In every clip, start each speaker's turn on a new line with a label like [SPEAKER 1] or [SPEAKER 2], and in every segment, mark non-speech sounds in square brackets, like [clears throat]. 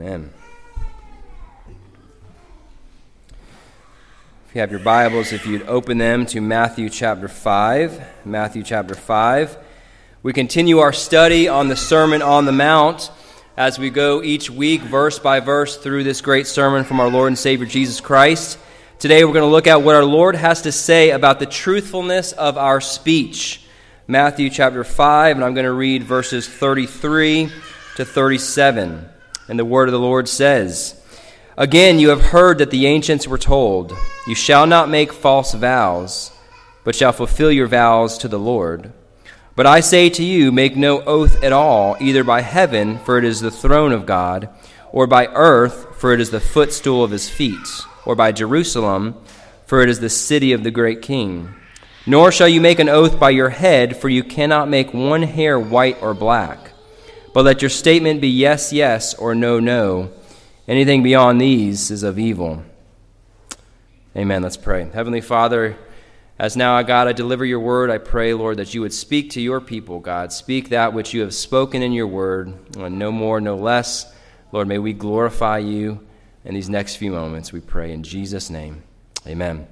[SPEAKER 1] Amen. If you have your Bibles, if you'd open them to Matthew chapter 5. Matthew chapter 5. We continue our study on the Sermon on the Mount as we go each week, verse by verse, through this great sermon from our Lord and Savior Jesus Christ. Today we're going to look at what our Lord has to say about the truthfulness of our speech. Matthew chapter 5, and I'm going to read verses 33 to 37. And the word of the Lord says, Again, you have heard that the ancients were told, You shall not make false vows, but shall fulfill your vows to the Lord. But I say to you, make no oath at all, either by heaven, for it is the throne of God, or by earth, for it is the footstool of his feet, or by Jerusalem, for it is the city of the great king. Nor shall you make an oath by your head, for you cannot make one hair white or black. But let your statement be yes, yes, or no, no. Anything beyond these is of evil. Amen. Let's pray. Heavenly Father, as now, I God, I deliver your word, I pray, Lord, that you would speak to your people, God. Speak that which you have spoken in your word, no more, no less. Lord, may we glorify you in these next few moments, we pray in Jesus' name. Amen.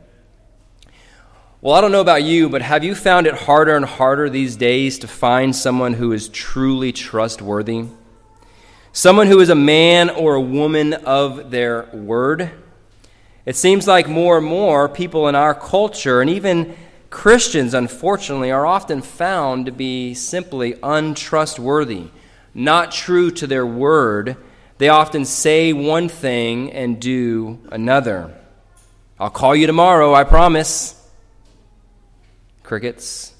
[SPEAKER 1] Well, I don't know about you, but have you found it harder and harder these days to find someone who is truly trustworthy? Someone who is a man or a woman of their word? It seems like more and more people in our culture, and even Christians, unfortunately, are often found to be simply untrustworthy, not true to their word. They often say one thing and do another. I'll call you tomorrow, I promise. Crickets.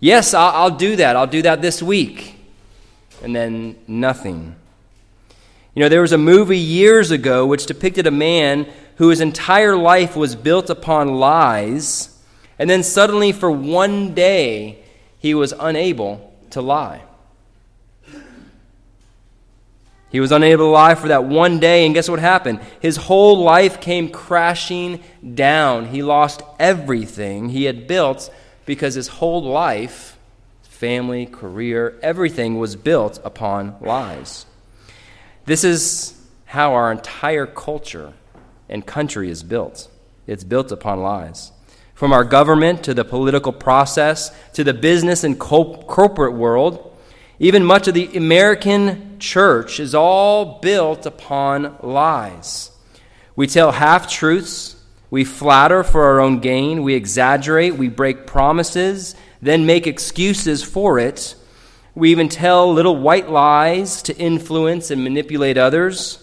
[SPEAKER 1] Yes, I'll, I'll do that. I'll do that this week. And then nothing. You know, there was a movie years ago which depicted a man whose entire life was built upon lies, and then suddenly, for one day, he was unable to lie. He was unable to lie for that one day, and guess what happened? His whole life came crashing down. He lost everything he had built because his whole life, family, career, everything was built upon lies. This is how our entire culture and country is built. It's built upon lies. From our government to the political process to the business and corporate world, even much of the American church is all built upon lies. We tell half truths, we flatter for our own gain, we exaggerate, we break promises, then make excuses for it we even tell little white lies to influence and manipulate others.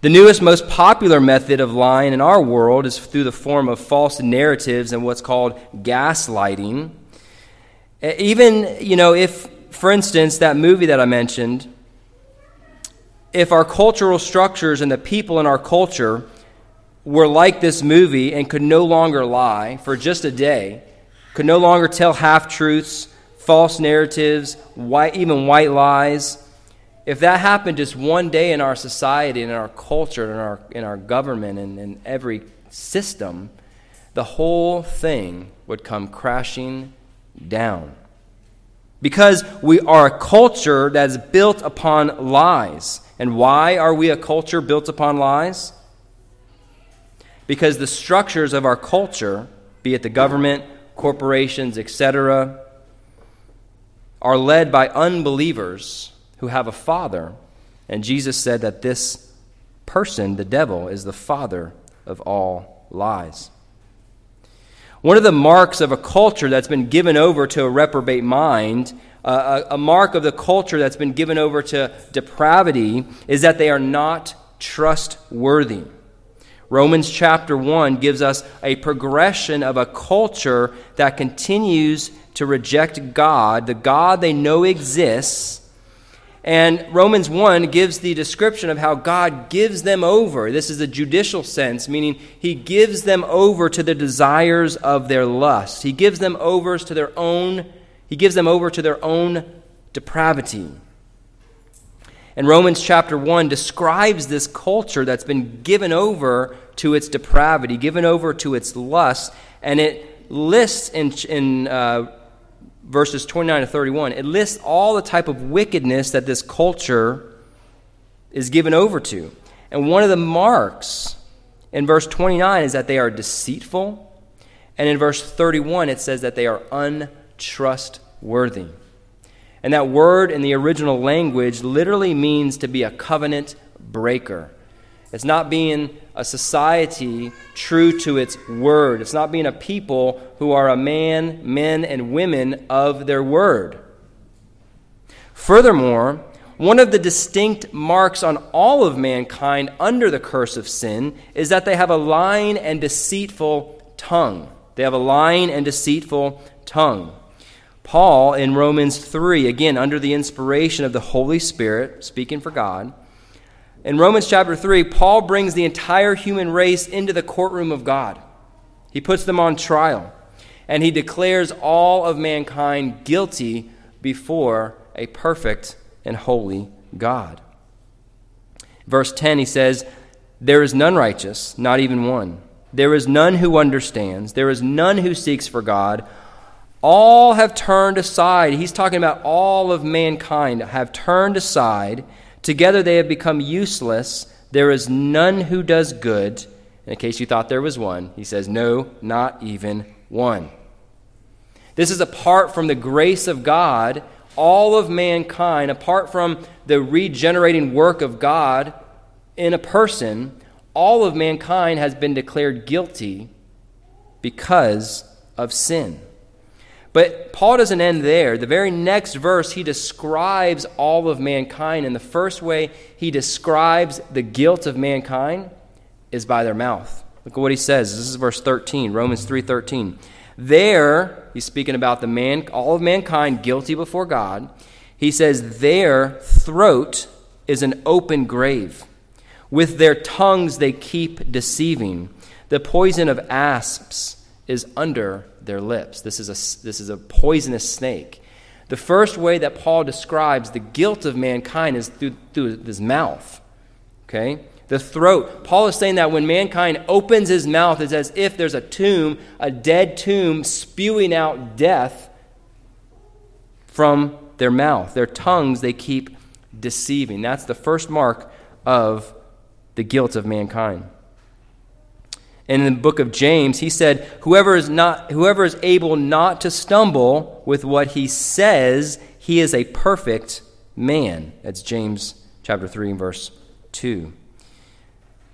[SPEAKER 1] The newest, most popular method of lying in our world is through the form of false narratives and what's called gaslighting. Even, you know, if, for instance, that movie that I mentioned, if our cultural structures and the people in our culture were like this movie and could no longer lie for just a day, could no longer tell half truths, false narratives, white, even white lies, if that happened just one day in our society, in our culture, in our, in our government, and in every system, the whole thing would come crashing down. Because we are a culture that is built upon lies. And why are we a culture built upon lies? Because the structures of our culture, be it the government, corporations, etc., are led by unbelievers who have a father. And Jesus said that this person, the devil, is the father of all lies. One of the marks of a culture that's been given over to a reprobate mind, uh, a, a mark of the culture that's been given over to depravity, is that they are not trustworthy. Romans chapter 1 gives us a progression of a culture that continues to reject God, the God they know exists. And Romans 1 gives the description of how God gives them over. This is a judicial sense, meaning he gives them over to the desires of their lust. He gives them over to their own he gives them over to their own depravity. And Romans chapter 1 describes this culture that's been given over to its depravity, given over to its lust, and it lists in, in uh, verses 29 to 31, it lists all the type of wickedness that this culture is given over to. And one of the marks in verse 29 is that they are deceitful. And in verse 31, it says that they are untrustworthy. And that word in the original language literally means to be a covenant breaker. It's not being a society true to its word. It's not being a people who are a man, men, and women of their word. Furthermore, one of the distinct marks on all of mankind under the curse of sin is that they have a lying and deceitful tongue. They have a lying and deceitful tongue. Paul in Romans 3, again, under the inspiration of the Holy Spirit, speaking for God, in Romans chapter 3, Paul brings the entire human race into the courtroom of God. He puts them on trial, and he declares all of mankind guilty before a perfect and holy God. Verse 10, he says, There is none righteous, not even one. There is none who understands. There is none who seeks for God. All have turned aside. He's talking about all of mankind have turned aside. Together they have become useless. There is none who does good. In case you thought there was one, he says, No, not even one. This is apart from the grace of God all of mankind, apart from the regenerating work of God in a person, all of mankind has been declared guilty because of sin. But Paul doesn't end there. The very next verse, he describes all of mankind. And the first way he describes the guilt of mankind is by their mouth. Look at what he says. This is verse 13, Romans 3:13. There, he's speaking about the man, all of mankind guilty before God. He says, Their throat is an open grave. With their tongues they keep deceiving. The poison of asps is under their lips. This is a, this is a poisonous snake. The first way that Paul describes the guilt of mankind is through, through his mouth. Okay? the throat. Paul is saying that when mankind opens his mouth, it's as if there's a tomb, a dead tomb, spewing out death from their mouth. Their tongues they keep deceiving. That's the first mark of the guilt of mankind. And in the book of James, he said, Whoever is, not, whoever is able not to stumble with what he says, he is a perfect man. That's James chapter 3, and verse 2.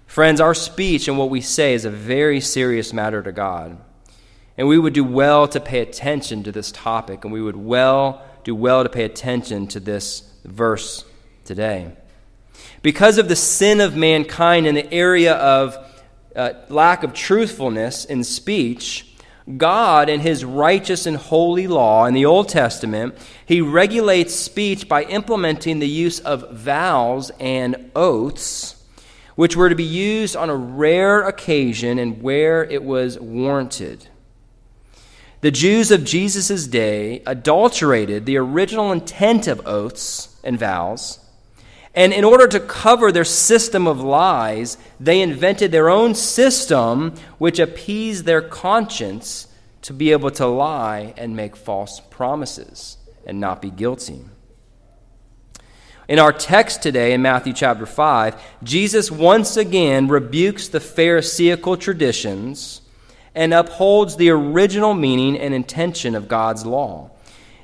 [SPEAKER 1] Friends, our speech and what we say is a very serious matter to God. And we would do well to pay attention to this topic, and we would well do well to pay attention to this verse today. Because of the sin of mankind in the area of uh, lack of truthfulness in speech, God, in His righteous and holy law in the Old Testament, He regulates speech by implementing the use of vows and oaths which were to be used on a rare occasion and where it was warranted. The Jews of Jesus' day adulterated the original intent of oaths and vows, and in order to cover their system of lies, they invented their own system which appeased their conscience to be able to lie and make false promises and not be guilty. In our text today in Matthew chapter 5, Jesus once again rebukes the Pharisaical traditions and upholds the original meaning and intention of God's law.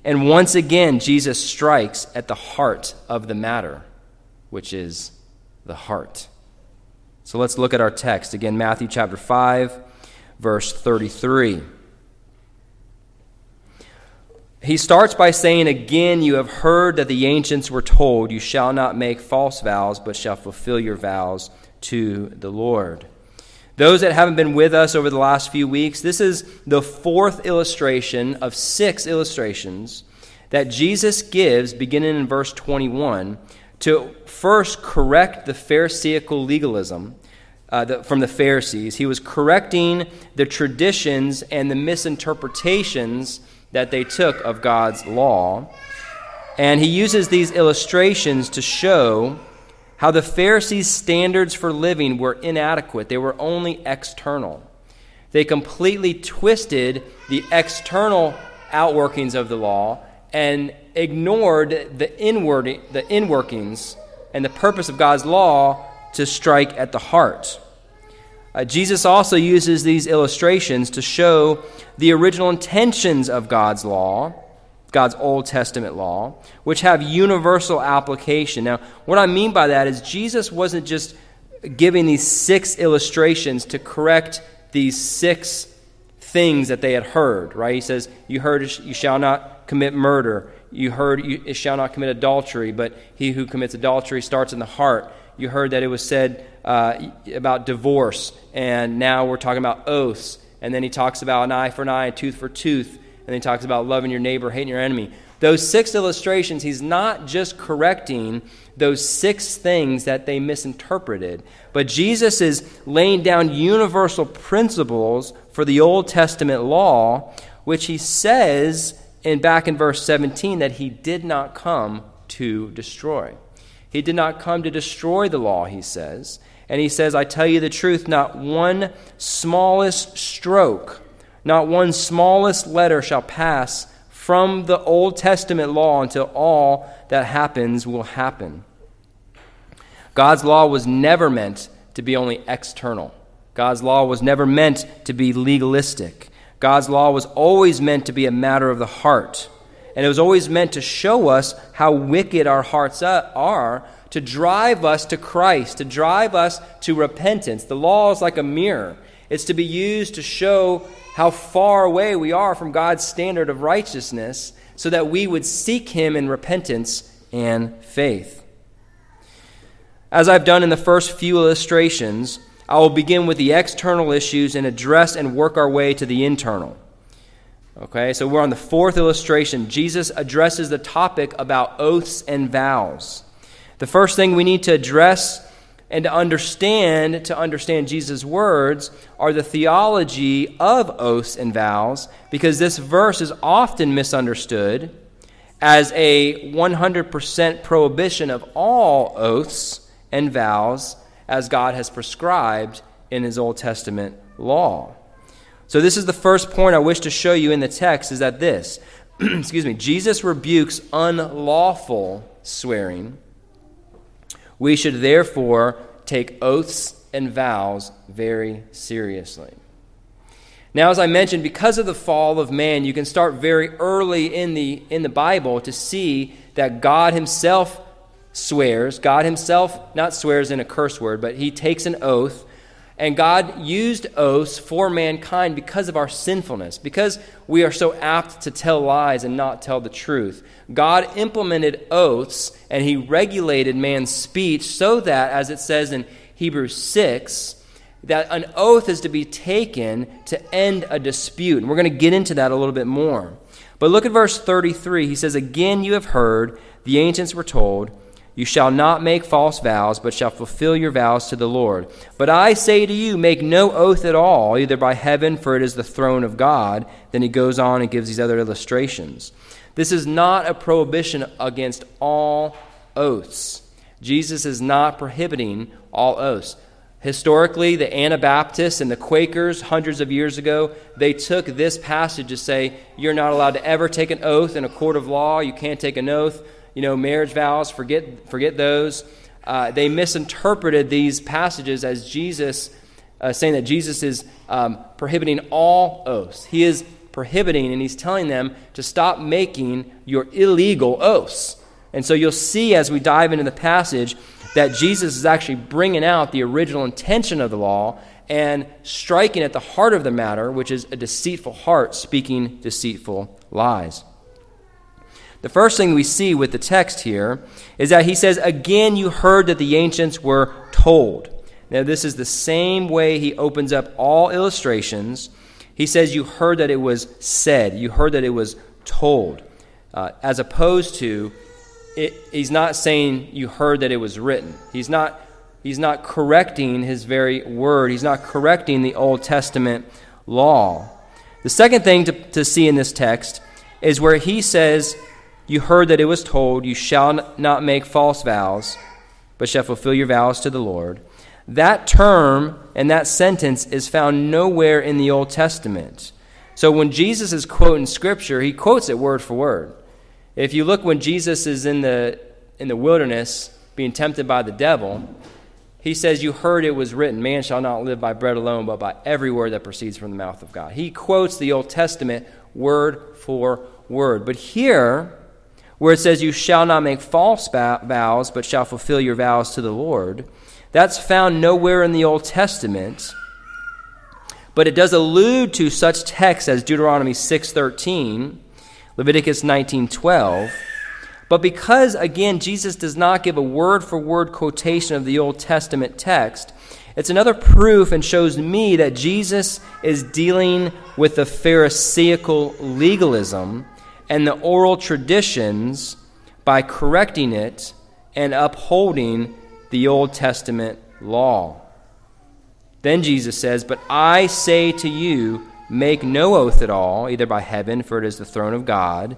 [SPEAKER 1] And once again, Jesus strikes at the heart of the matter, which is the heart. So let's look at our text. Again, Matthew chapter 5, verse 33. He starts by saying, Again, you have heard that the ancients were told, You shall not make false vows, but shall fulfill your vows to the Lord. Those that haven't been with us over the last few weeks, this is the fourth illustration of six illustrations that Jesus gives beginning in verse 21 to first correct the Pharisaical legalism uh, the, from the Pharisees. He was correcting the traditions and the misinterpretations that they took of God's law. And he uses these illustrations to show how the Pharisees' standards for living were inadequate, they were only external. They completely twisted the external outworkings of the law and ignored the inward the inworkings and the purpose of God's law to strike at the heart. Uh, Jesus also uses these illustrations to show the original intentions of God's law, God's Old Testament law, which have universal application. Now, what I mean by that is Jesus wasn't just giving these six illustrations to correct these six things that they had heard, right? He says, You heard, you shall not commit murder. You heard, you shall not commit adultery, but he who commits adultery starts in the heart. You heard that it was said uh, about divorce, and now we're talking about oaths. And then he talks about an eye for an eye, a tooth for tooth. And then he talks about loving your neighbor, hating your enemy. Those six illustrations, he's not just correcting those six things that they misinterpreted, but Jesus is laying down universal principles for the Old Testament law, which he says in back in verse 17 that he did not come to destroy. He did not come to destroy the law, he says. And he says, I tell you the truth, not one smallest stroke, not one smallest letter shall pass from the Old Testament law until all that happens will happen. God's law was never meant to be only external. God's law was never meant to be legalistic. God's law was always meant to be a matter of the heart. And it was always meant to show us how wicked our hearts are, to drive us to Christ, to drive us to repentance. The law is like a mirror, it's to be used to show how far away we are from God's standard of righteousness so that we would seek Him in repentance and faith. As I've done in the first few illustrations, I will begin with the external issues and address and work our way to the internal. Okay, so we're on the fourth illustration. Jesus addresses the topic about oaths and vows. The first thing we need to address and to understand, to understand Jesus' words, are the theology of oaths and vows, because this verse is often misunderstood as a 100% prohibition of all oaths and vows as God has prescribed in his Old Testament law. So this is the first point I wish to show you in the text is that this, [clears throat] excuse me, Jesus rebukes unlawful swearing. We should therefore take oaths and vows very seriously. Now, as I mentioned, because of the fall of man, you can start very early in the, in the Bible to see that God Himself swears. God Himself not swears in a curse word, but He takes an oath and God used oaths for mankind because of our sinfulness, because we are so apt to tell lies and not tell the truth. God implemented oaths and he regulated man's speech so that, as it says in Hebrews 6, that an oath is to be taken to end a dispute. And we're going to get into that a little bit more. But look at verse 33. He says, Again, you have heard, the ancients were told, you shall not make false vows, but shall fulfill your vows to the Lord. But I say to you, make no oath at all, either by heaven, for it is the throne of God. Then he goes on and gives these other illustrations. This is not a prohibition against all oaths. Jesus is not prohibiting all oaths. Historically, the Anabaptists and the Quakers, hundreds of years ago, they took this passage to say, You're not allowed to ever take an oath in a court of law. You can't take an oath you know, marriage vows, forget, forget those. Uh, they misinterpreted these passages as Jesus, uh, saying that Jesus is um, prohibiting all oaths. He is prohibiting, and he's telling them to stop making your illegal oaths. And so you'll see as we dive into the passage that Jesus is actually bringing out the original intention of the law and striking at the heart of the matter, which is a deceitful heart speaking deceitful lies. The first thing we see with the text here is that he says, Again, you heard that the ancients were told. Now, this is the same way he opens up all illustrations. He says, You heard that it was said, you heard that it was told, uh, as opposed to, it, he's not saying you heard that it was written. He's not, he's not correcting his very word, he's not correcting the Old Testament law. The second thing to, to see in this text is where he says, you heard that it was told, You shall not make false vows, but shall fulfill your vows to the Lord. That term and that sentence is found nowhere in the Old Testament. So when Jesus is quoting Scripture, he quotes it word for word. If you look when Jesus is in the, in the wilderness being tempted by the devil, he says, You heard it was written, man shall not live by bread alone, but by every word that proceeds from the mouth of God. He quotes the Old Testament word for word. But here, where it says, You shall not make false vows, but shall fulfill your vows to the Lord, that's found nowhere in the Old Testament. But it does allude to such texts as Deuteronomy 6:13, Leviticus 19:12. But because again Jesus does not give a word for word quotation of the Old Testament text, it's another proof and shows me that Jesus is dealing with the Pharisaical legalism and the oral traditions by correcting it and upholding the Old Testament law. Then Jesus says, But I say to you, make no oath at all, either by heaven, for it is the throne of God.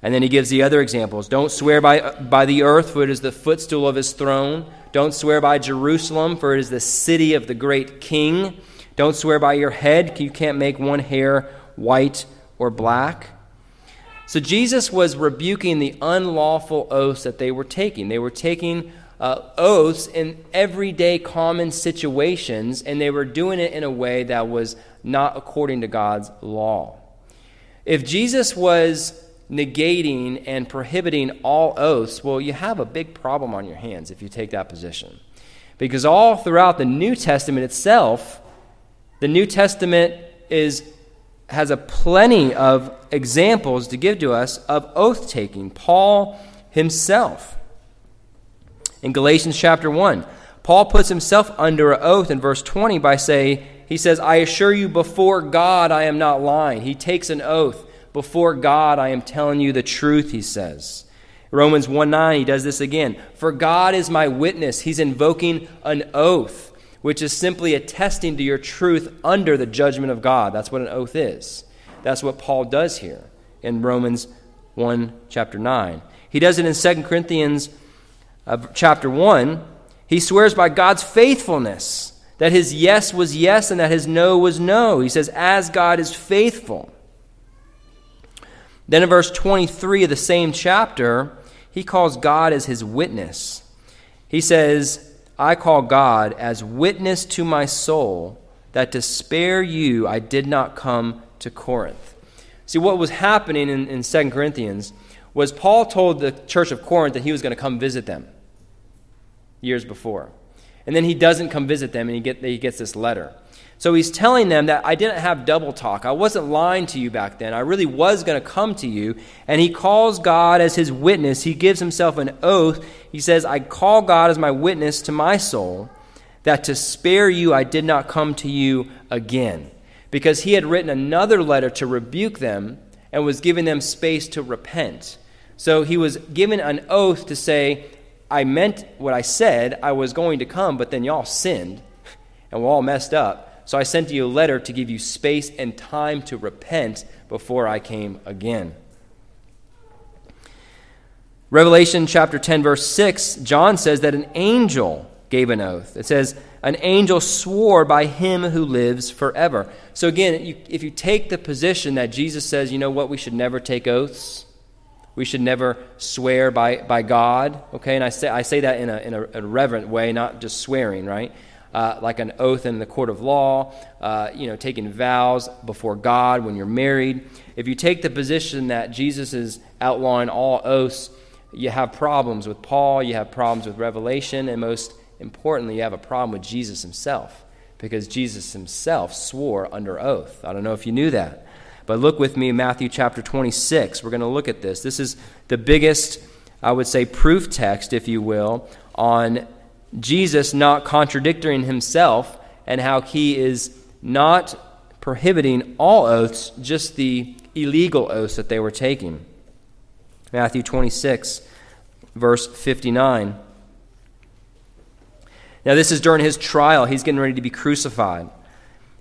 [SPEAKER 1] And then he gives the other examples. Don't swear by, by the earth, for it is the footstool of his throne. Don't swear by Jerusalem, for it is the city of the great king. Don't swear by your head, you can't make one hair white or black. So Jesus was rebuking the unlawful oaths that they were taking. They were taking uh, oaths in everyday common situations, and they were doing it in a way that was not according to God's law. If Jesus was negating and prohibiting all oaths, well, you have a big problem on your hands if you take that position. Because all throughout the New Testament itself, the New Testament is has a plenty of examples to give to us of oath taking. Paul himself. In Galatians chapter 1, Paul puts himself under an oath in verse 20 by saying, he says, I assure you before God I am not lying. He takes an oath. Before God I am telling you the truth, he says. Romans 1 9, he does this again. For God is my witness. He's invoking an oath which is simply attesting to your truth under the judgment of God. That's what an oath is. That's what Paul does here in Romans 1, chapter 9. He does it in 2 Corinthians uh, chapter 1. He swears by God's faithfulness that his yes was yes and that his no was no. He says, as God is faithful. Then in verse 23 of the same chapter, he calls God as his witness. He says, I call God as witness to my soul that to spare you I did not come to Corinth. See, what was happening in, in 2 Corinthians was Paul told the church of Corinth that he was going to come visit them years before. And then he doesn't come visit them, and he, get, he gets this letter. So he's telling them that I didn't have double talk. I wasn't lying to you back then. I really was going to come to you. And he calls God as his witness. He gives himself an oath. He says, I call God as my witness to my soul that to spare you I did not come to you again. Because he had written another letter to rebuke them and was giving them space to repent. So he was given an oath to say, I meant what I said. I was going to come, but then y'all sinned [laughs] and we're all messed up. So I sent you a letter to give you space and time to repent before I came again. Revelation chapter 10, verse 6, John says that an angel gave an oath. It says, An angel swore by him who lives forever. So again, if you take the position that Jesus says, you know what, we should never take oaths, we should never swear by, by God, okay? And I say, I say that in a, in a, a reverent way, not just swearing, right? Uh, like an oath in the court of law, uh, you know, taking vows before God when you're married. If you take the position that Jesus is outlawing all oaths, you have problems with Paul, you have problems with Revelation, and most importantly, you have a problem with Jesus himself because Jesus himself swore under oath. I don't know if you knew that. But look with me Matthew chapter 26. We're going to look at this. This is the biggest, I would say, proof text, if you will, on Jesus not contradicting himself and how he is not prohibiting all oaths, just the illegal oaths that they were taking. Matthew 26, verse 59. Now, this is during his trial. He's getting ready to be crucified.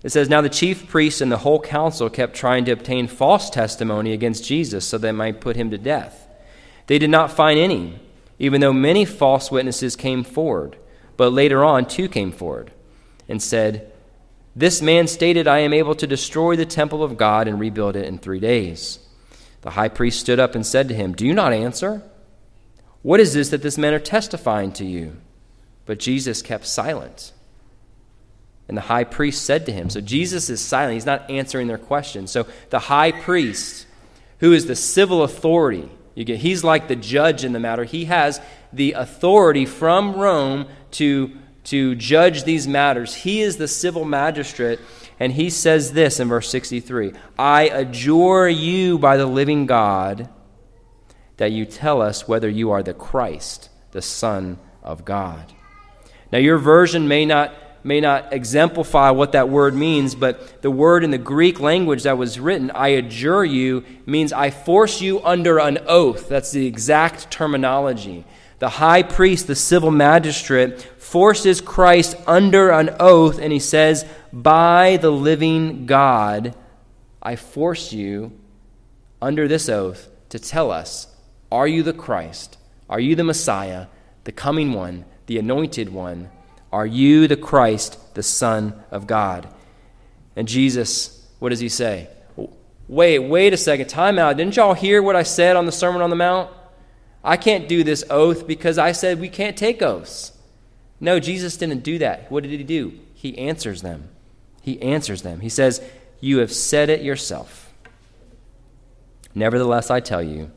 [SPEAKER 1] It says, Now the chief priests and the whole council kept trying to obtain false testimony against Jesus so they might put him to death. They did not find any, even though many false witnesses came forward. But later on, two came forward and said, This man stated, I am able to destroy the temple of God and rebuild it in three days. The high priest stood up and said to him, Do you not answer? What is this that this men are testifying to you? But Jesus kept silent. And the high priest said to him, So Jesus is silent. He's not answering their question. So the high priest, who is the civil authority, you get, he's like the judge in the matter. He has the authority from Rome to, to judge these matters. He is the civil magistrate. And he says this in verse 63 I adjure you by the living God that you tell us whether you are the Christ, the Son of God. Now, your version may not, may not exemplify what that word means, but the word in the Greek language that was written, I adjure you, means I force you under an oath. That's the exact terminology. The high priest, the civil magistrate, forces Christ under an oath, and he says, By the living God, I force you under this oath to tell us, Are you the Christ? Are you the Messiah, the coming one? the anointed one? Are you the Christ, the Son of God? And Jesus, what does he say? Wait, wait a second. Time out. Didn't y'all hear what I said on the Sermon on the Mount? I can't do this oath because I said we can't take oaths. No, Jesus didn't do that. What did he do? He answers them. He answers them. He says, You have said it yourself. Nevertheless, I tell you,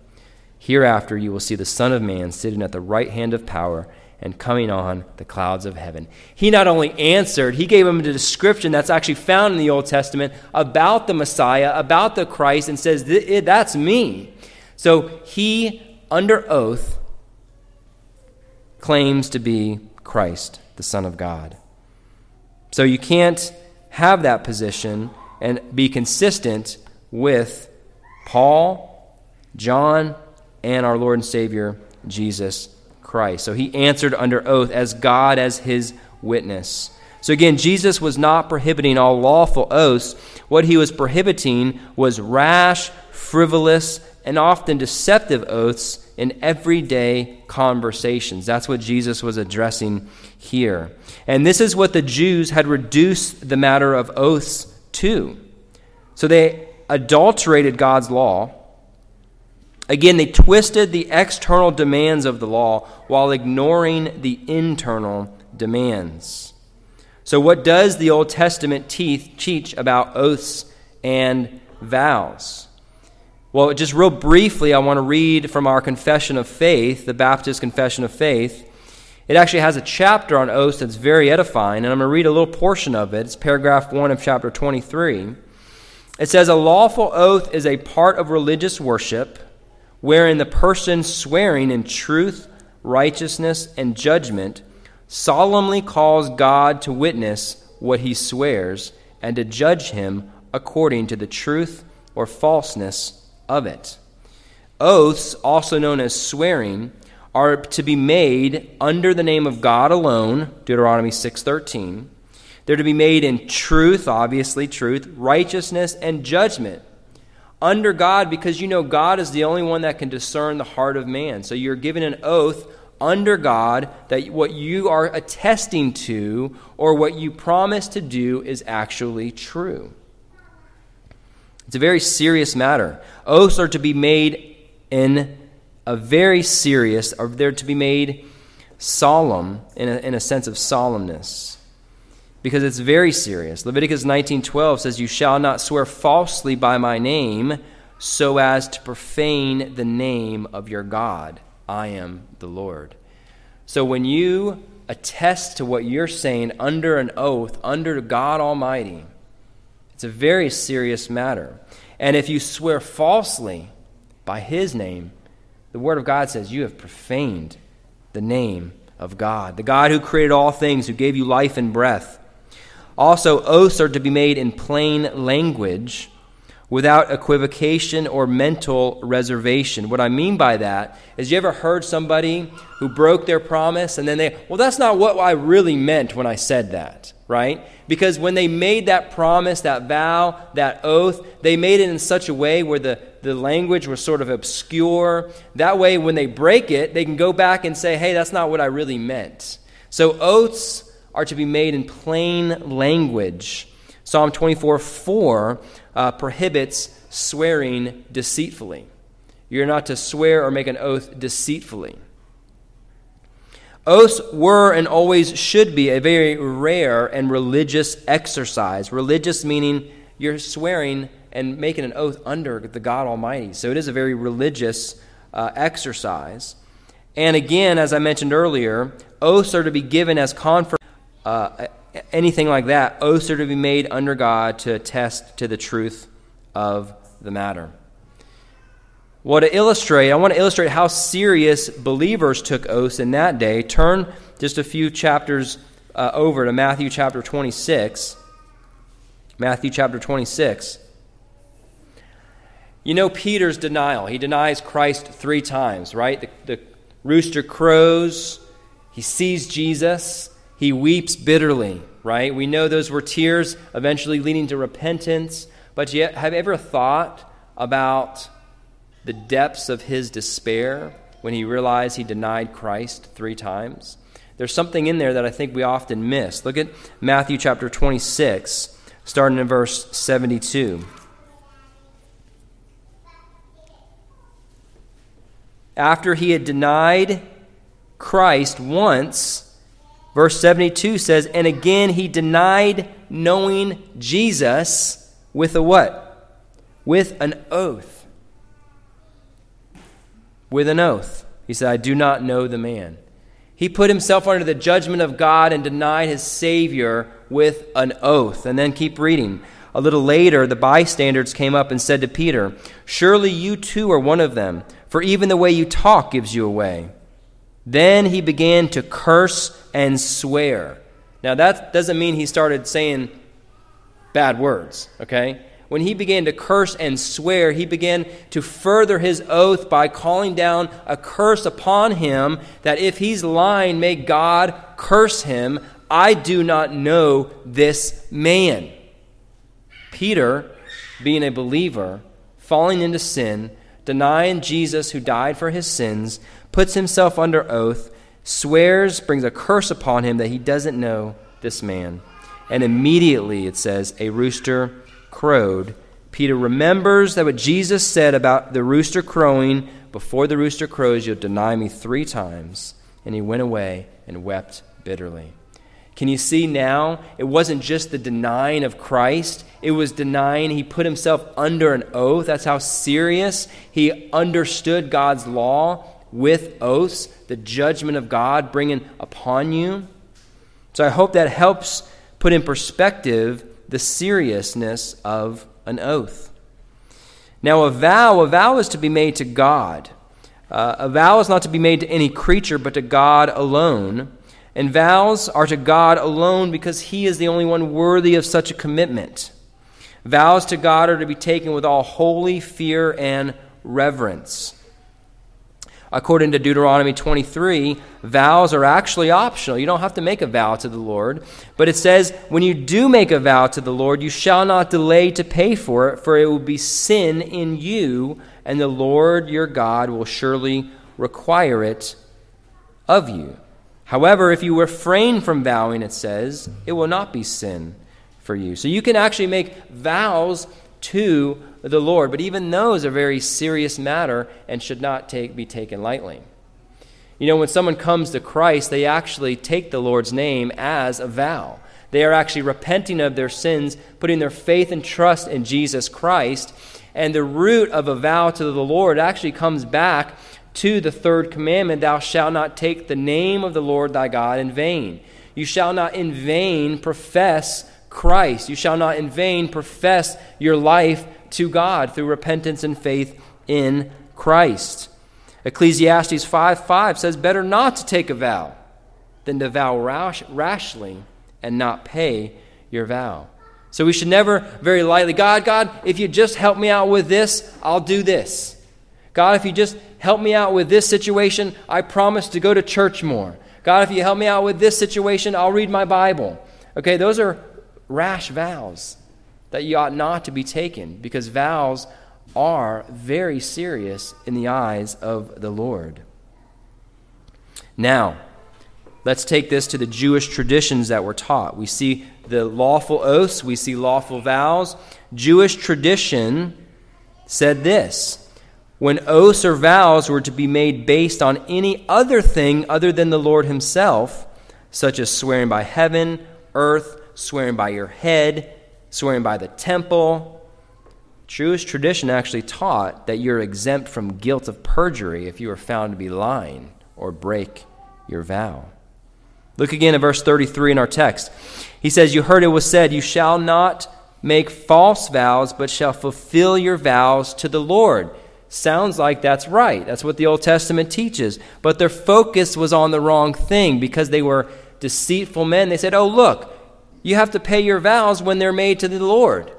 [SPEAKER 1] hereafter you will see the Son of Man sitting at the right hand of power and coming on the clouds of heaven. He not only answered, he gave him a description that's actually found in the Old Testament about the Messiah, about the Christ, and says, That's me. So he, under oath, claims to be Christ, the Son of God. So you can't have that position and be consistent with Paul, John, and our Lord and Savior, Jesus Christ. So he answered under oath as God as his witness. So again, Jesus was not prohibiting all lawful oaths. What he was prohibiting was rash, frivolous, and often deceptive oaths in everyday conversations. That's what Jesus was addressing here. And this is what the Jews had reduced the matter of oaths to. So they adulterated God's law Again, they twisted the external demands of the law while ignoring the internal demands. So, what does the Old Testament teach about oaths and vows? Well, just real briefly, I want to read from our Confession of Faith, the Baptist Confession of Faith. It actually has a chapter on oaths that's very edifying, and I'm going to read a little portion of it. It's paragraph 1 of chapter 23. It says, A lawful oath is a part of religious worship wherein the person swearing in truth, righteousness, and judgment solemnly calls God to witness what he swears and to judge him according to the truth or falseness of it. Oaths, also known as swearing, are to be made under the name of God alone, Deuteronomy 6:13. They're to be made in truth, obviously truth, righteousness and judgment under God because you know God is the only one that can discern the heart of man. So you're given an oath under God that what you are attesting to or what you promise to do is actually true. It's a very serious matter. Oaths are to be made in a very serious, or they're to be made solemn in a, in a sense of solemnness because it's very serious. Leviticus 19:12 says you shall not swear falsely by my name so as to profane the name of your God. I am the Lord. So when you attest to what you're saying under an oath under God Almighty, it's a very serious matter. And if you swear falsely by his name, the word of God says you have profaned the name of God, the God who created all things, who gave you life and breath also, oaths are to be made in plain language without equivocation or mental reservation. What I mean by that is you ever heard somebody who broke their promise and then they, well, that's not what I really meant when I said that, right? Because when they made that promise, that vow, that oath, they made it in such a way where the, the language was sort of obscure. That way, when they break it, they can go back and say, hey, that's not what I really meant. So, oaths are to be made in plain language. Psalm 24 4 uh, prohibits swearing deceitfully. You're not to swear or make an oath deceitfully. Oaths were and always should be a very rare and religious exercise. Religious meaning you're swearing and making an oath under the God Almighty. So it is a very religious uh, exercise. And again, as I mentioned earlier, oaths are to be given as confirmation. Uh, anything like that, oaths are to be made under God to attest to the truth of the matter. Well, to illustrate, I want to illustrate how serious believers took oaths in that day. Turn just a few chapters uh, over to Matthew chapter 26. Matthew chapter 26. You know Peter's denial. He denies Christ three times, right? The, the rooster crows, he sees Jesus, he weeps bitterly, right? We know those were tears eventually leading to repentance. But yet, have you ever thought about the depths of his despair when he realized he denied Christ three times? There's something in there that I think we often miss. Look at Matthew chapter 26, starting in verse 72. After he had denied Christ once, verse 72 says, And again he denied knowing Jesus with a what? With an oath with an oath. He said, I do not know the man. He put himself under the judgment of God and denied his Savior with an oath. And then keep reading. A little later, the bystanders came up and said to Peter, Surely you too are one of them, for even the way you talk gives you away. Then he began to curse and swear. Now, that doesn't mean he started saying bad words, okay? When he began to curse and swear, he began to further his oath by calling down a curse upon him that if he's lying, may God curse him. I do not know this man. Peter, being a believer, falling into sin, denying Jesus who died for his sins, puts himself under oath, swears, brings a curse upon him that he doesn't know this man. And immediately, it says, a rooster crowed, Peter remembers that what Jesus said about the rooster crowing, before the rooster crows, you'll deny me three times. And he went away and wept bitterly. Can you see now? It wasn't just the denying of Christ, it was denying. He put himself under an oath. That's how serious he understood God's law with oaths, the judgment of God bringing upon you. So I hope that helps put in perspective the seriousness of an oath. Now, a vow, a vow is to be made to God. Uh, a vow is not to be made to any creature, but to God alone. And vows are to God alone because He is the only one worthy of such a commitment. Vows to God are to be taken with all holy fear and reverence. According to Deuteronomy 23, vows are actually optional. You don't have to make a vow to the Lord. But it says, when you do make a vow to the Lord, you shall not delay to pay for it, for it will be sin in you, and the Lord your God will surely require it of you. However, if you refrain from vowing, it says, it will not be sin for you. So you can actually make vows to the Lord. But even those are very serious matter and should not take, be taken lightly. You know, when someone comes to Christ, they actually take the Lord's name as a vow. They are actually repenting of their sins, putting their faith and trust in Jesus Christ. And the root of a vow to the Lord actually comes back to the third commandment Thou shalt not take the name of the Lord thy God in vain. You shall not in vain profess Christ. You shall not in vain profess your life to God through repentance and faith in Christ. Ecclesiastes 5 5 says, Better not to take a vow than to vow rash, rashly and not pay your vow. So we should never very lightly, God, God, if you just help me out with this, I'll do this. God, if you just help me out with this situation, I promise to go to church more. God, if you help me out with this situation, I'll read my Bible. Okay, those are rash vows that you ought not to be taken because vows are very serious in the eyes of the Lord. Now, let's take this to the Jewish traditions that were taught. We see the lawful oaths, we see lawful vows. Jewish tradition said this when oaths or vows were to be made based on any other thing other than the Lord Himself, such as swearing by heaven, earth, swearing by your head, swearing by the temple, Jewish tradition actually taught that you're exempt from guilt of perjury if you are found to be lying or break your vow. Look again at verse 33 in our text. He says, You heard it was said, You shall not make false vows, but shall fulfill your vows to the Lord. Sounds like that's right. That's what the Old Testament teaches. But their focus was on the wrong thing because they were deceitful men. They said, Oh, look, you have to pay your vows when they're made to the Lord.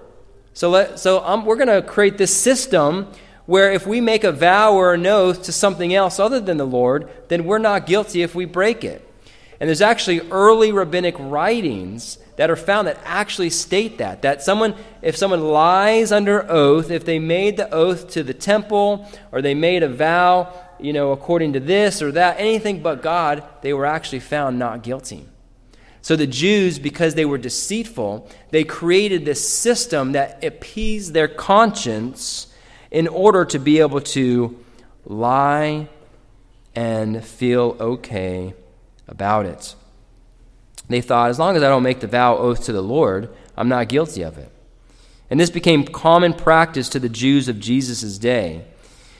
[SPEAKER 1] So, let, so um, we're going to create this system where if we make a vow or an oath to something else other than the Lord, then we're not guilty if we break it. And there's actually early rabbinic writings that are found that actually state that. That someone, if someone lies under oath, if they made the oath to the temple or they made a vow, you know, according to this or that, anything but God, they were actually found not guilty. So the Jews, because they were deceitful, they created this system that appeased their conscience in order to be able to lie and feel okay about it. They thought, as long as I don't make the vow oath to the Lord, I'm not guilty of it. And this became common practice to the Jews of Jesus' day.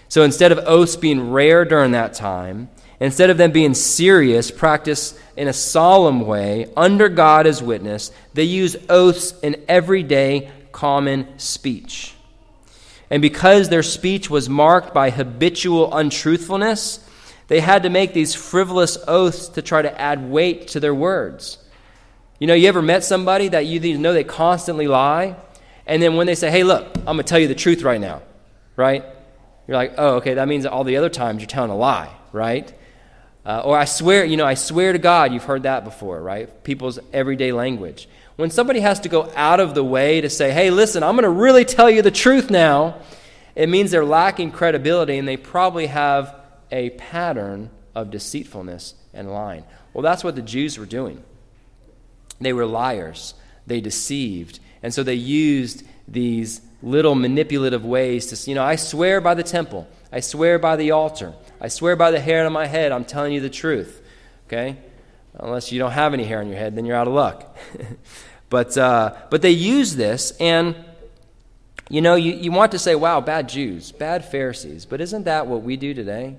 [SPEAKER 1] So instead of oaths being rare during that time, instead of them being serious, practiced in a solemn way, under God as witness, they use oaths in everyday common speech. And because their speech was marked by habitual untruthfulness, they had to make these frivolous oaths to try to add weight to their words. You know, you ever met somebody that you know they constantly lie? And then when they say, hey, look, I'm going to tell you the truth right now, right? You're like, oh, okay, that means all the other times you're telling a lie, right? Uh, or I swear, you know, I swear to God, you've heard that before, right? People's everyday language. When somebody has to go out of the way to say, hey, listen, I'm going to really tell you the truth now, it means they're lacking credibility and they probably have a pattern of deceitfulness and lying. Well, that's what the Jews were doing. They were liars, they deceived. And so they used these little manipulative ways to, you know, I swear by the temple, I swear by the altar. I swear by the hair on my head, I'm telling you the truth. Okay? Unless you don't have any hair on your head, then you're out of luck. [laughs] but, uh, but they use this, and you know, you, you want to say, wow, bad Jews, bad Pharisees. But isn't that what we do today?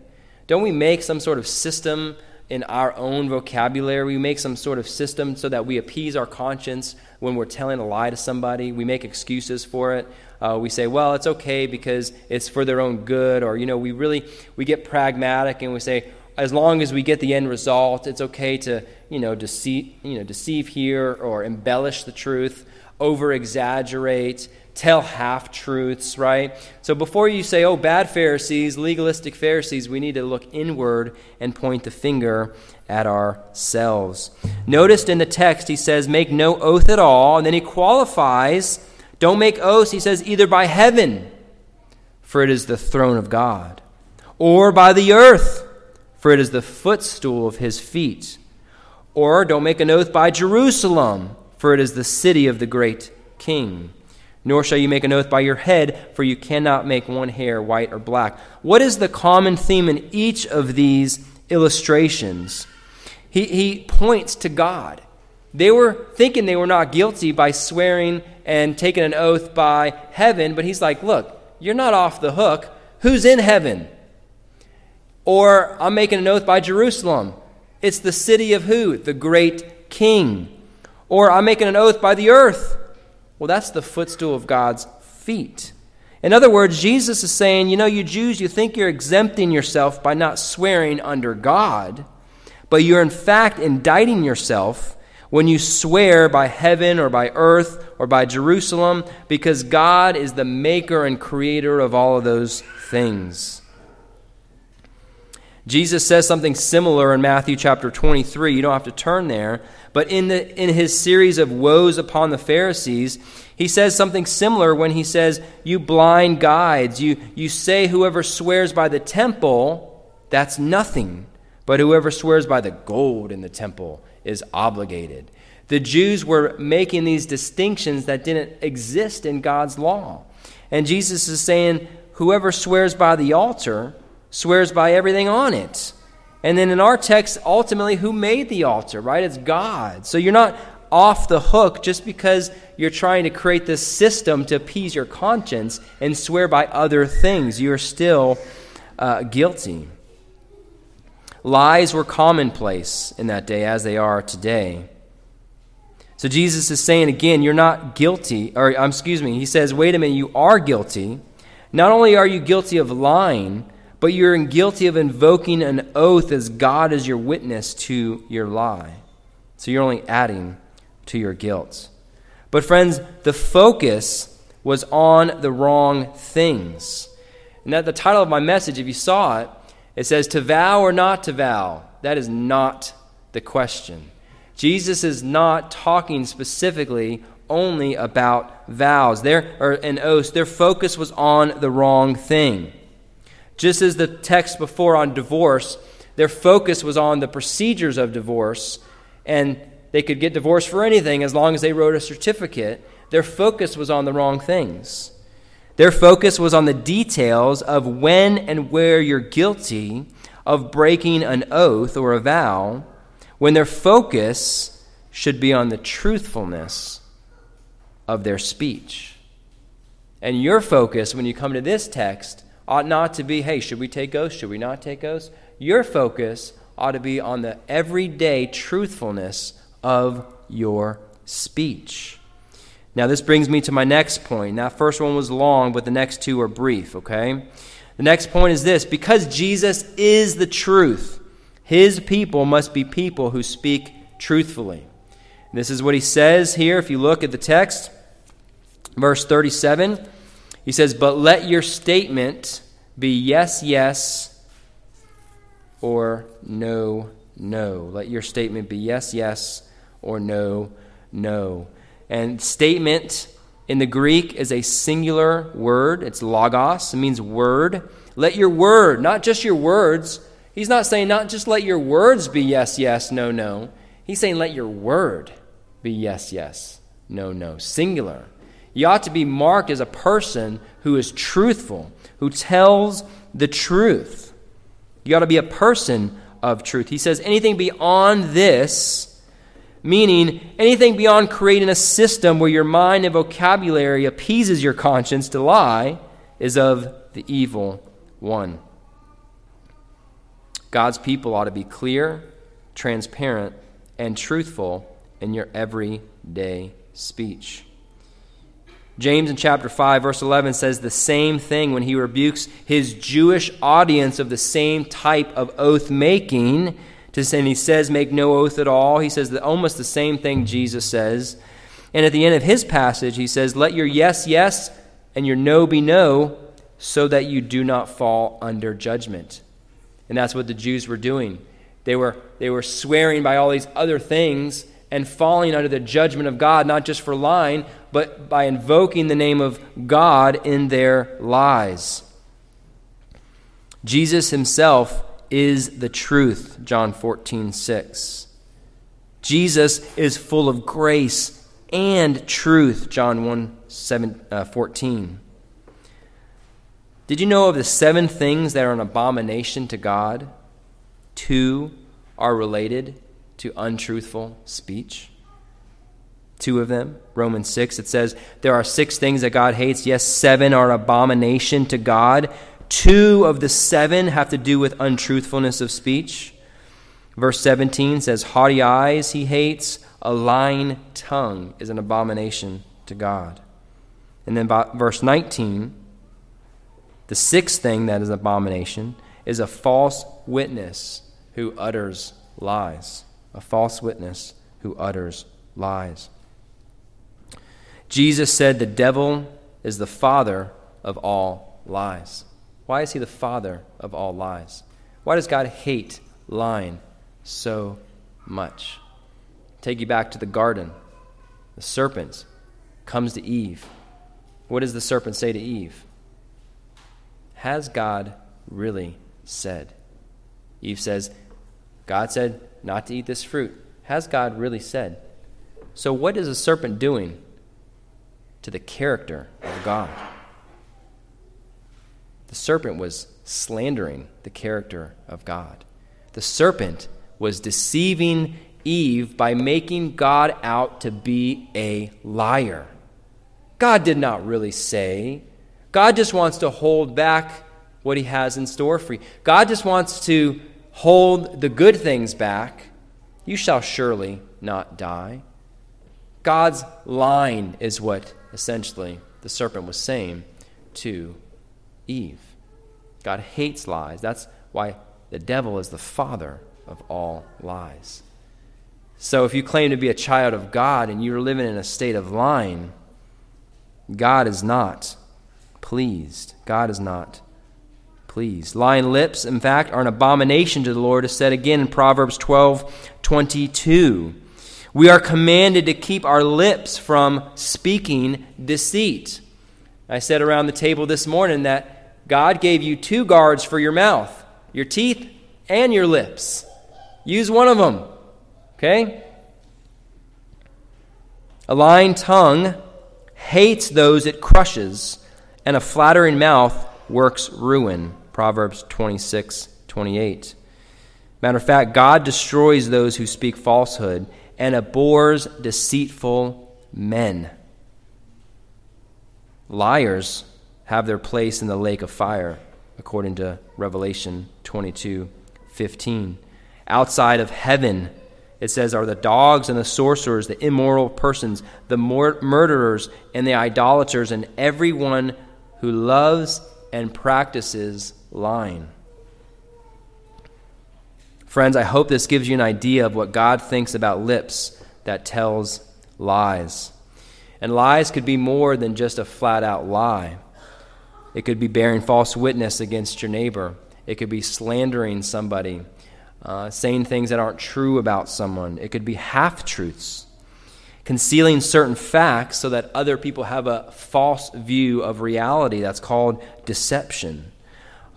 [SPEAKER 1] Don't we make some sort of system in our own vocabulary? We make some sort of system so that we appease our conscience when we're telling a lie to somebody. We make excuses for it uh, we say, well, it's okay because it's for their own good, or, you know, we really, we get pragmatic and we say, as long as we get the end result, it's okay to, you know, deceive, you know, deceive here or embellish the truth, over exaggerate, tell half truths, right? So before you say, oh, bad Pharisees, legalistic Pharisees, we need to look inward and point the finger at ourselves. Noticed in the text, he says, make no oath at all, and then he qualifies don't make oaths, he says, either by heaven, for it is the throne of God, or by the earth, for it is the footstool of his feet. Or don't make an oath by Jerusalem, for it is the city of the great king. Nor shall you make an oath by your head, for you cannot make one hair white or black. What is the common theme in each of these illustrations? He, he points to God. They were thinking they were not guilty by swearing and taking an oath by heaven, but he's like, look, you're not off the hook. Who's in heaven? Or I'm making an oath by Jerusalem. It's the city of who? The great king. Or I'm making an oath by the earth. Well, that's the footstool of God's feet. In other words, Jesus is saying, you know, you Jews, you think you're exempting yourself by not swearing under God, but you're in fact indicting yourself when you swear by heaven or by earth or by Jerusalem, because God is the maker and creator of all of those things. Jesus says something similar in Matthew chapter 23. You don't have to turn there. But in, the, in his series of woes upon the Pharisees, he says something similar when he says, You blind guides, you, you say whoever swears by the temple, that's nothing. But whoever swears by the gold in the temple, is obligated. The Jews were making these distinctions that didn't exist in God's law. And Jesus is saying, whoever swears by the altar swears by everything on it. And then in our text, ultimately, who made the altar, right? It's God. So you're not off the hook just because you're trying to create this system to appease your conscience and swear by other things. You're still uh, guilty. Lies were commonplace in that day as they are today. So Jesus is saying again, you're not guilty, or um, excuse me, he says, wait a minute, you are guilty. Not only are you guilty of lying, but you're guilty of invoking an oath as God as your witness to your lie. So you're only adding to your guilt. But, friends, the focus was on the wrong things. And that the title of my message, if you saw it, it says to vow or not to vow. That is not the question. Jesus is not talking specifically only about vows there, or an oath. Their focus was on the wrong thing. Just as the text before on divorce, their focus was on the procedures of divorce, and they could get divorced for anything as long as they wrote a certificate. Their focus was on the wrong things. Their focus was on the details of when and where you're guilty of breaking an oath or a vow when their focus should be on the truthfulness of their speech. And your focus, when you come to this text, ought not to be, hey, should we take oaths? Should we not take oaths? Your focus ought to be on the everyday truthfulness of your speech. Now, this brings me to my next point. That first one was long, but the next two are brief, okay? The next point is this because Jesus is the truth, his people must be people who speak truthfully. This is what he says here. If you look at the text, verse 37, he says, But let your statement be yes, yes, or no, no. Let your statement be yes, yes, or no, no. And statement in the Greek is a singular word. It's logos, it means word. Let your word, not just your words, He's not saying not just let your words be yes, yes, no, no. He's saying let your word be yes, yes, no, no. Singular. You ought to be marked as a person who is truthful, who tells the truth. You ought to be a person of truth. He says anything beyond this, meaning anything beyond creating a system where your mind and vocabulary appeases your conscience to lie, is of the evil one. God's people ought to be clear, transparent, and truthful in your everyday speech. James in chapter 5, verse 11 says the same thing when he rebukes his Jewish audience of the same type of oath making. And he says, Make no oath at all. He says almost the same thing Jesus says. And at the end of his passage, he says, Let your yes, yes, and your no be no, so that you do not fall under judgment. And that's what the Jews were doing. They were, they were swearing by all these other things and falling under the judgment of God, not just for lying, but by invoking the name of God in their lies. Jesus himself is the truth, John 14, 6. Jesus is full of grace and truth, John 1, 7, uh, 14. Did you know of the seven things that are an abomination to God? Two are related to untruthful speech. Two of them, Romans 6, it says, There are six things that God hates. Yes, seven are an abomination to God. Two of the seven have to do with untruthfulness of speech. Verse 17 says, Haughty eyes he hates, a lying tongue is an abomination to God. And then verse 19 the sixth thing that is an abomination is a false witness who utters lies. A false witness who utters lies. Jesus said the devil is the father of all lies. Why is he the father of all lies? Why does God hate lying so much? Take you back to the garden. The serpent comes to Eve. What does the serpent say to Eve? Has God really said? Eve says, God said not to eat this fruit. Has God really said? So, what is a serpent doing to the character of God? The serpent was slandering the character of God. The serpent was deceiving Eve by making God out to be a liar. God did not really say. God just wants to hold back what he has in store for you. God just wants to hold the good things back. You shall surely not die. God's line is what essentially the serpent was saying to Eve. God hates lies. That's why the devil is the father of all lies. So if you claim to be a child of God and you're living in a state of lying, God is not pleased. God is not pleased. Lying lips, in fact, are an abomination to the Lord, as said again in Proverbs 12 22. We are commanded to keep our lips from speaking deceit. I said around the table this morning that God gave you two guards for your mouth your teeth and your lips. Use one of them. Okay? A lying tongue hates those it crushes, and a flattering mouth works ruin. Proverbs 26, 28. Matter of fact, God destroys those who speak falsehood and abhors deceitful men. Liars have their place in the lake of fire, according to Revelation 22 15. Outside of heaven, it says, are the dogs and the sorcerers, the immoral persons, the mur- murderers, and the idolaters, and everyone who loves and practices lying. Friends, I hope this gives you an idea of what God thinks about lips that tells lies. And lies could be more than just a flat out lie. It could be bearing false witness against your neighbor. It could be slandering somebody uh, saying things that aren't true about someone. It could be half truths, concealing certain facts so that other people have a false view of reality. That's called deception.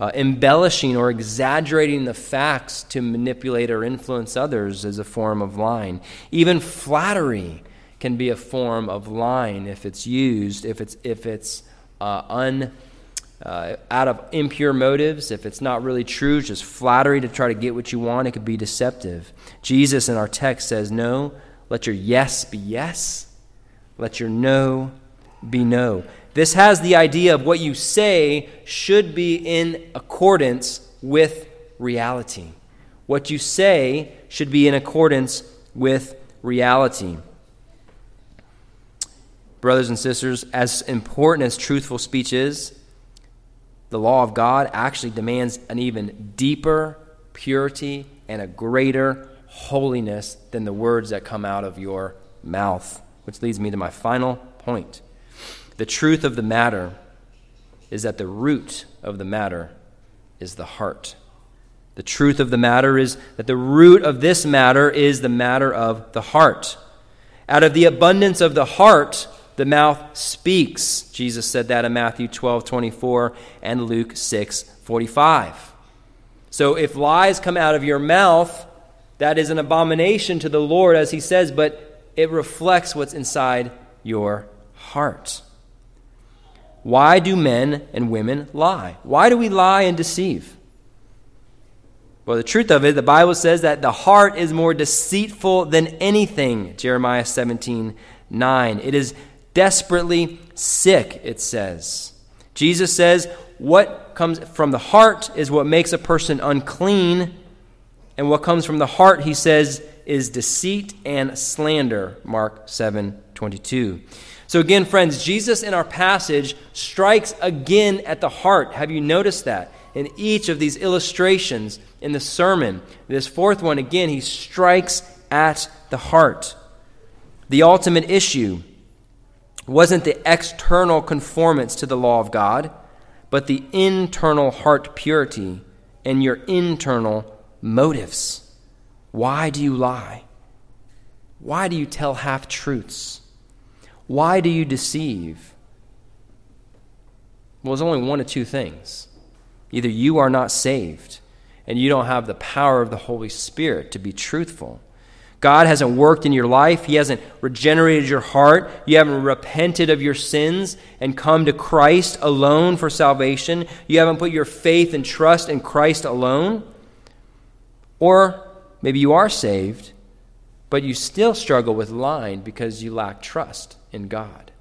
[SPEAKER 1] Uh, embellishing or exaggerating the facts to manipulate or influence others is a form of lying. Even flattery can be a form of lying if it's used, if it's, if it's uh, un uh, out of impure motives, if it's not really true, just flattery to try to get what you want, it could be deceptive. Jesus in our text says, No, let your yes be yes, let your no be no. This has the idea of what you say should be in accordance with reality. What you say should be in accordance with reality. Brothers and sisters, as important as truthful speech is, the law of God actually demands an even deeper purity and a greater holiness than the words that come out of your mouth. Which leads me to my final point. The truth of the matter is that the root of the matter is the heart. The truth of the matter is that the root of this matter is the matter of the heart. Out of the abundance of the heart, the mouth speaks. Jesus said that in Matthew 12, 24 and Luke 6, 45. So if lies come out of your mouth, that is an abomination to the Lord, as he says, but it reflects what's inside your heart. Why do men and women lie? Why do we lie and deceive? Well, the truth of it, the Bible says that the heart is more deceitful than anything. Jeremiah 17, 9. It is desperately sick, it says. Jesus says, What comes from the heart is what makes a person unclean, and what comes from the heart, he says, is deceit and slander. Mark 7 22. So, again, friends, Jesus in our passage strikes again at the heart. Have you noticed that? In each of these illustrations in the sermon, this fourth one, again, he strikes at the heart. The ultimate issue wasn't the external conformance to the law of God, but the internal heart purity and your internal motives. Why do you lie? Why do you tell half truths? Why do you deceive? Well, there's only one of two things. Either you are not saved and you don't have the power of the Holy Spirit to be truthful. God hasn't worked in your life. He hasn't regenerated your heart. You haven't repented of your sins and come to Christ alone for salvation. You haven't put your faith and trust in Christ alone. Or maybe you are saved, but you still struggle with lying because you lack trust in God.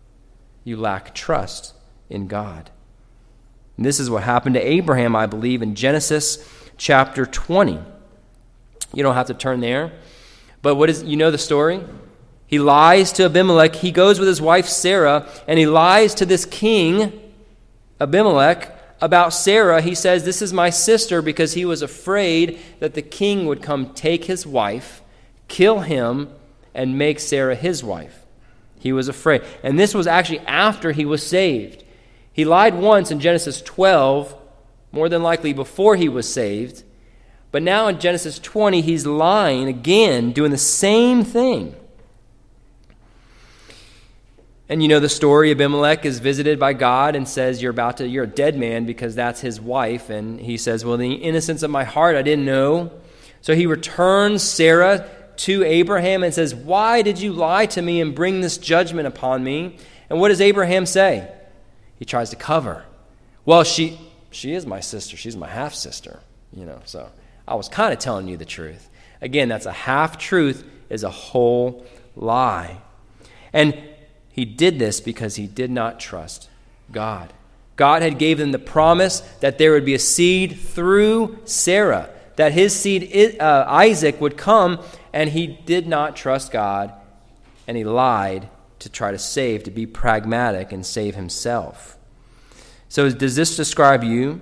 [SPEAKER 1] You lack trust in God. And this is what happened to Abraham, I believe, in Genesis chapter 20. You don't have to turn there. But what is you know the story? He lies to Abimelech. He goes with his wife Sarah and he lies to this king Abimelech about Sarah. He says, "This is my sister" because he was afraid that the king would come take his wife, kill him, and make Sarah his wife. He was afraid. And this was actually after he was saved. He lied once in Genesis 12, more than likely before he was saved. But now in Genesis 20, he's lying again, doing the same thing. And you know the story Abimelech is visited by God and says, You're about to, you're a dead man because that's his wife. And he says, Well, the innocence of my heart, I didn't know. So he returns Sarah to Abraham and says, Why did you lie to me and bring this judgment upon me? And what does Abraham say? He tries to cover. Well, she she is my sister. She's my half sister, you know. So I was kind of telling you the truth. Again, that's a half truth, is a whole lie. And he did this because he did not trust God. God had gave them the promise that there would be a seed through Sarah, that his seed uh, Isaac would come, and he did not trust God, and he lied to try to save, to be pragmatic and save himself. So, does this describe you?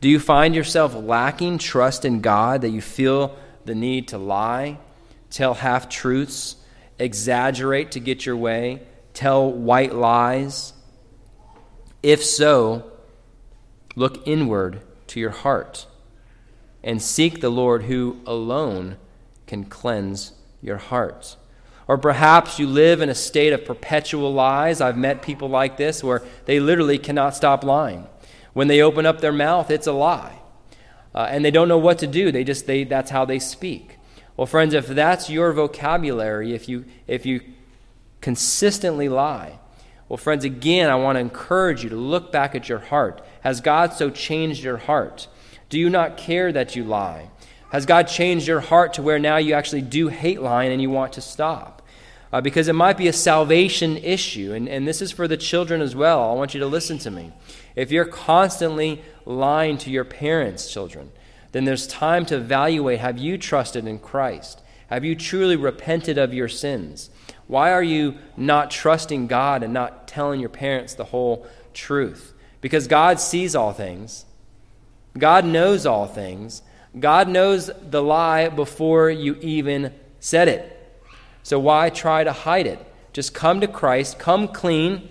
[SPEAKER 1] Do you find yourself lacking trust in God that you feel the need to lie, tell half truths, exaggerate to get your way, tell white lies? If so, look inward to your heart and seek the Lord who alone can cleanse your heart. Or perhaps you live in a state of perpetual lies. I've met people like this where they literally cannot stop lying. When they open up their mouth, it's a lie. Uh, and they don't know what to do. They just they that's how they speak. Well, friends, if that's your vocabulary, if you if you consistently lie, well, friends, again, I want to encourage you to look back at your heart. Has God so changed your heart? Do you not care that you lie? Has God changed your heart to where now you actually do hate lying and you want to stop? Uh, because it might be a salvation issue, and, and this is for the children as well. I want you to listen to me. If you're constantly lying to your parents, children, then there's time to evaluate have you trusted in Christ? Have you truly repented of your sins? Why are you not trusting God and not telling your parents the whole truth? Because God sees all things, God knows all things. God knows the lie before you even said it. So why try to hide it? Just come to Christ, come clean.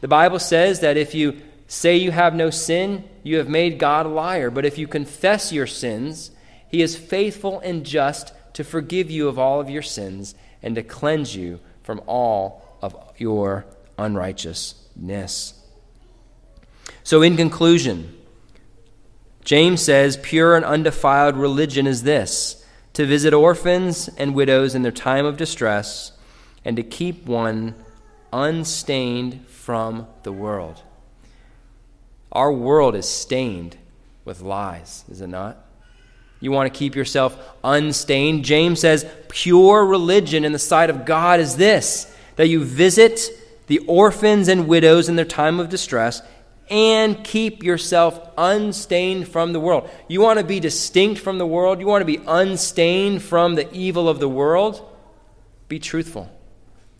[SPEAKER 1] The Bible says that if you say you have no sin, you have made God a liar. But if you confess your sins, he is faithful and just to forgive you of all of your sins and to cleanse you from all of your unrighteousness. So, in conclusion, James says, Pure and undefiled religion is this to visit orphans and widows in their time of distress and to keep one unstained from the world. Our world is stained with lies, is it not? You want to keep yourself unstained? James says, pure religion in the sight of God is this that you visit the orphans and widows in their time of distress and keep yourself unstained from the world. You want to be distinct from the world? You want to be unstained from the evil of the world? Be truthful.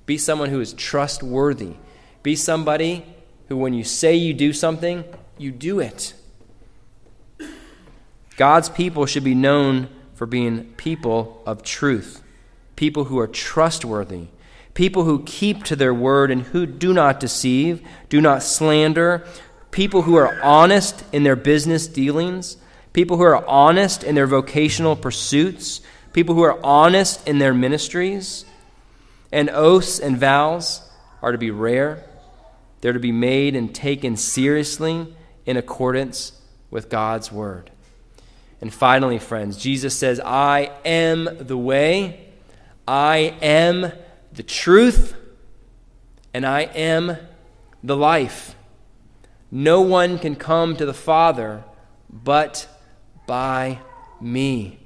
[SPEAKER 1] Be someone who is trustworthy. Be somebody who, when you say you do something, you do it. God's people should be known for being people of truth, people who are trustworthy, people who keep to their word and who do not deceive, do not slander, people who are honest in their business dealings, people who are honest in their vocational pursuits, people who are honest in their ministries. And oaths and vows are to be rare, they're to be made and taken seriously in accordance with God's word. And finally, friends, Jesus says, I am the way, I am the truth, and I am the life. No one can come to the Father but by me.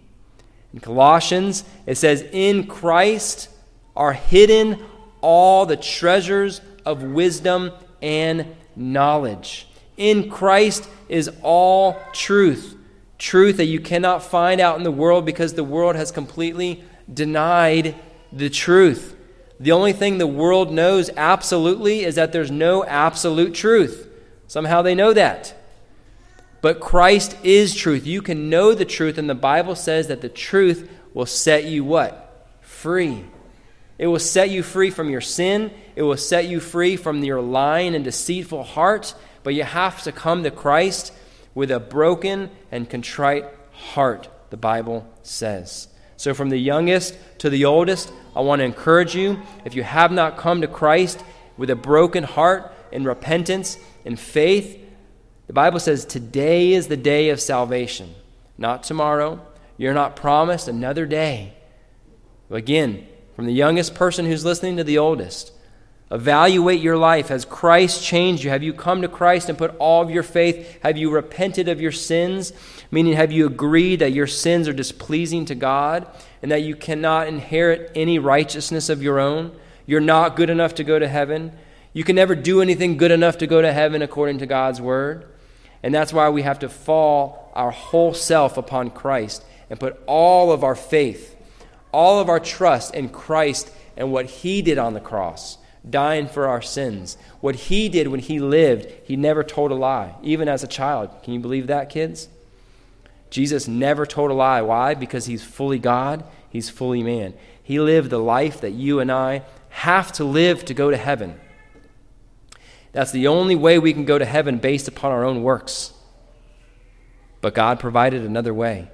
[SPEAKER 1] In Colossians, it says, In Christ are hidden all the treasures of wisdom and knowledge. In Christ is all truth. Truth that you cannot find out in the world because the world has completely denied the truth. The only thing the world knows absolutely is that there's no absolute truth. Somehow they know that. But Christ is truth. You can know the truth, and the Bible says that the truth will set you what? Free. It will set you free from your sin. It will set you free from your lying and deceitful heart. But you have to come to Christ with a broken and contrite heart, the Bible says. So, from the youngest to the oldest, I want to encourage you if you have not come to Christ with a broken heart in repentance and faith, the Bible says today is the day of salvation, not tomorrow. You're not promised another day. Again, from the youngest person who's listening to the oldest, evaluate your life. Has Christ changed you? Have you come to Christ and put all of your faith? Have you repented of your sins? Meaning, have you agreed that your sins are displeasing to God and that you cannot inherit any righteousness of your own? You're not good enough to go to heaven. You can never do anything good enough to go to heaven according to God's word. And that's why we have to fall our whole self upon Christ and put all of our faith, all of our trust in Christ and what He did on the cross, dying for our sins. What He did when He lived, He never told a lie, even as a child. Can you believe that, kids? Jesus never told a lie. Why? Because He's fully God, He's fully man. He lived the life that you and I have to live to go to heaven. That's the only way we can go to heaven based upon our own works. But God provided another way.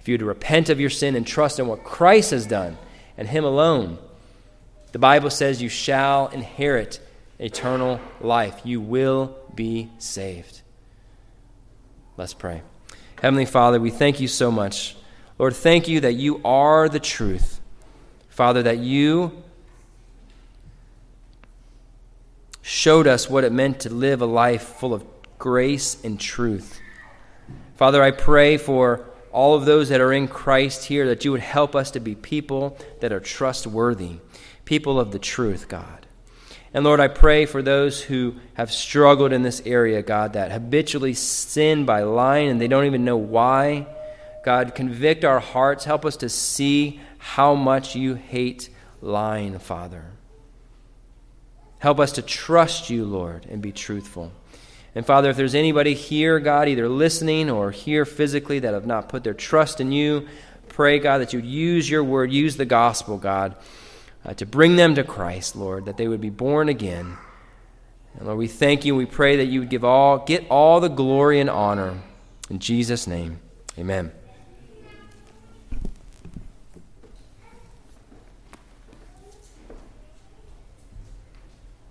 [SPEAKER 1] If you to repent of your sin and trust in what Christ has done and Him alone, the Bible says you shall inherit eternal life. You will be saved. Let's pray. Heavenly Father, we thank you so much. Lord, thank you that you are the truth. Father, that you showed us what it meant to live a life full of grace and truth. Father, I pray for all of those that are in Christ here that you would help us to be people that are trustworthy, people of the truth, God. And Lord, I pray for those who have struggled in this area, God, that habitually sin by lying and they don't even know why. God, convict our hearts. Help us to see how much you hate lying, Father. Help us to trust you, Lord, and be truthful. And Father, if there's anybody here, God, either listening or here physically that have not put their trust in you, pray, God, that you'd use your word, use the gospel, God, uh, to bring them to Christ, Lord, that they would be born again. And Lord, we thank you we pray that you would give all, get all the glory and honor. In Jesus' name, amen.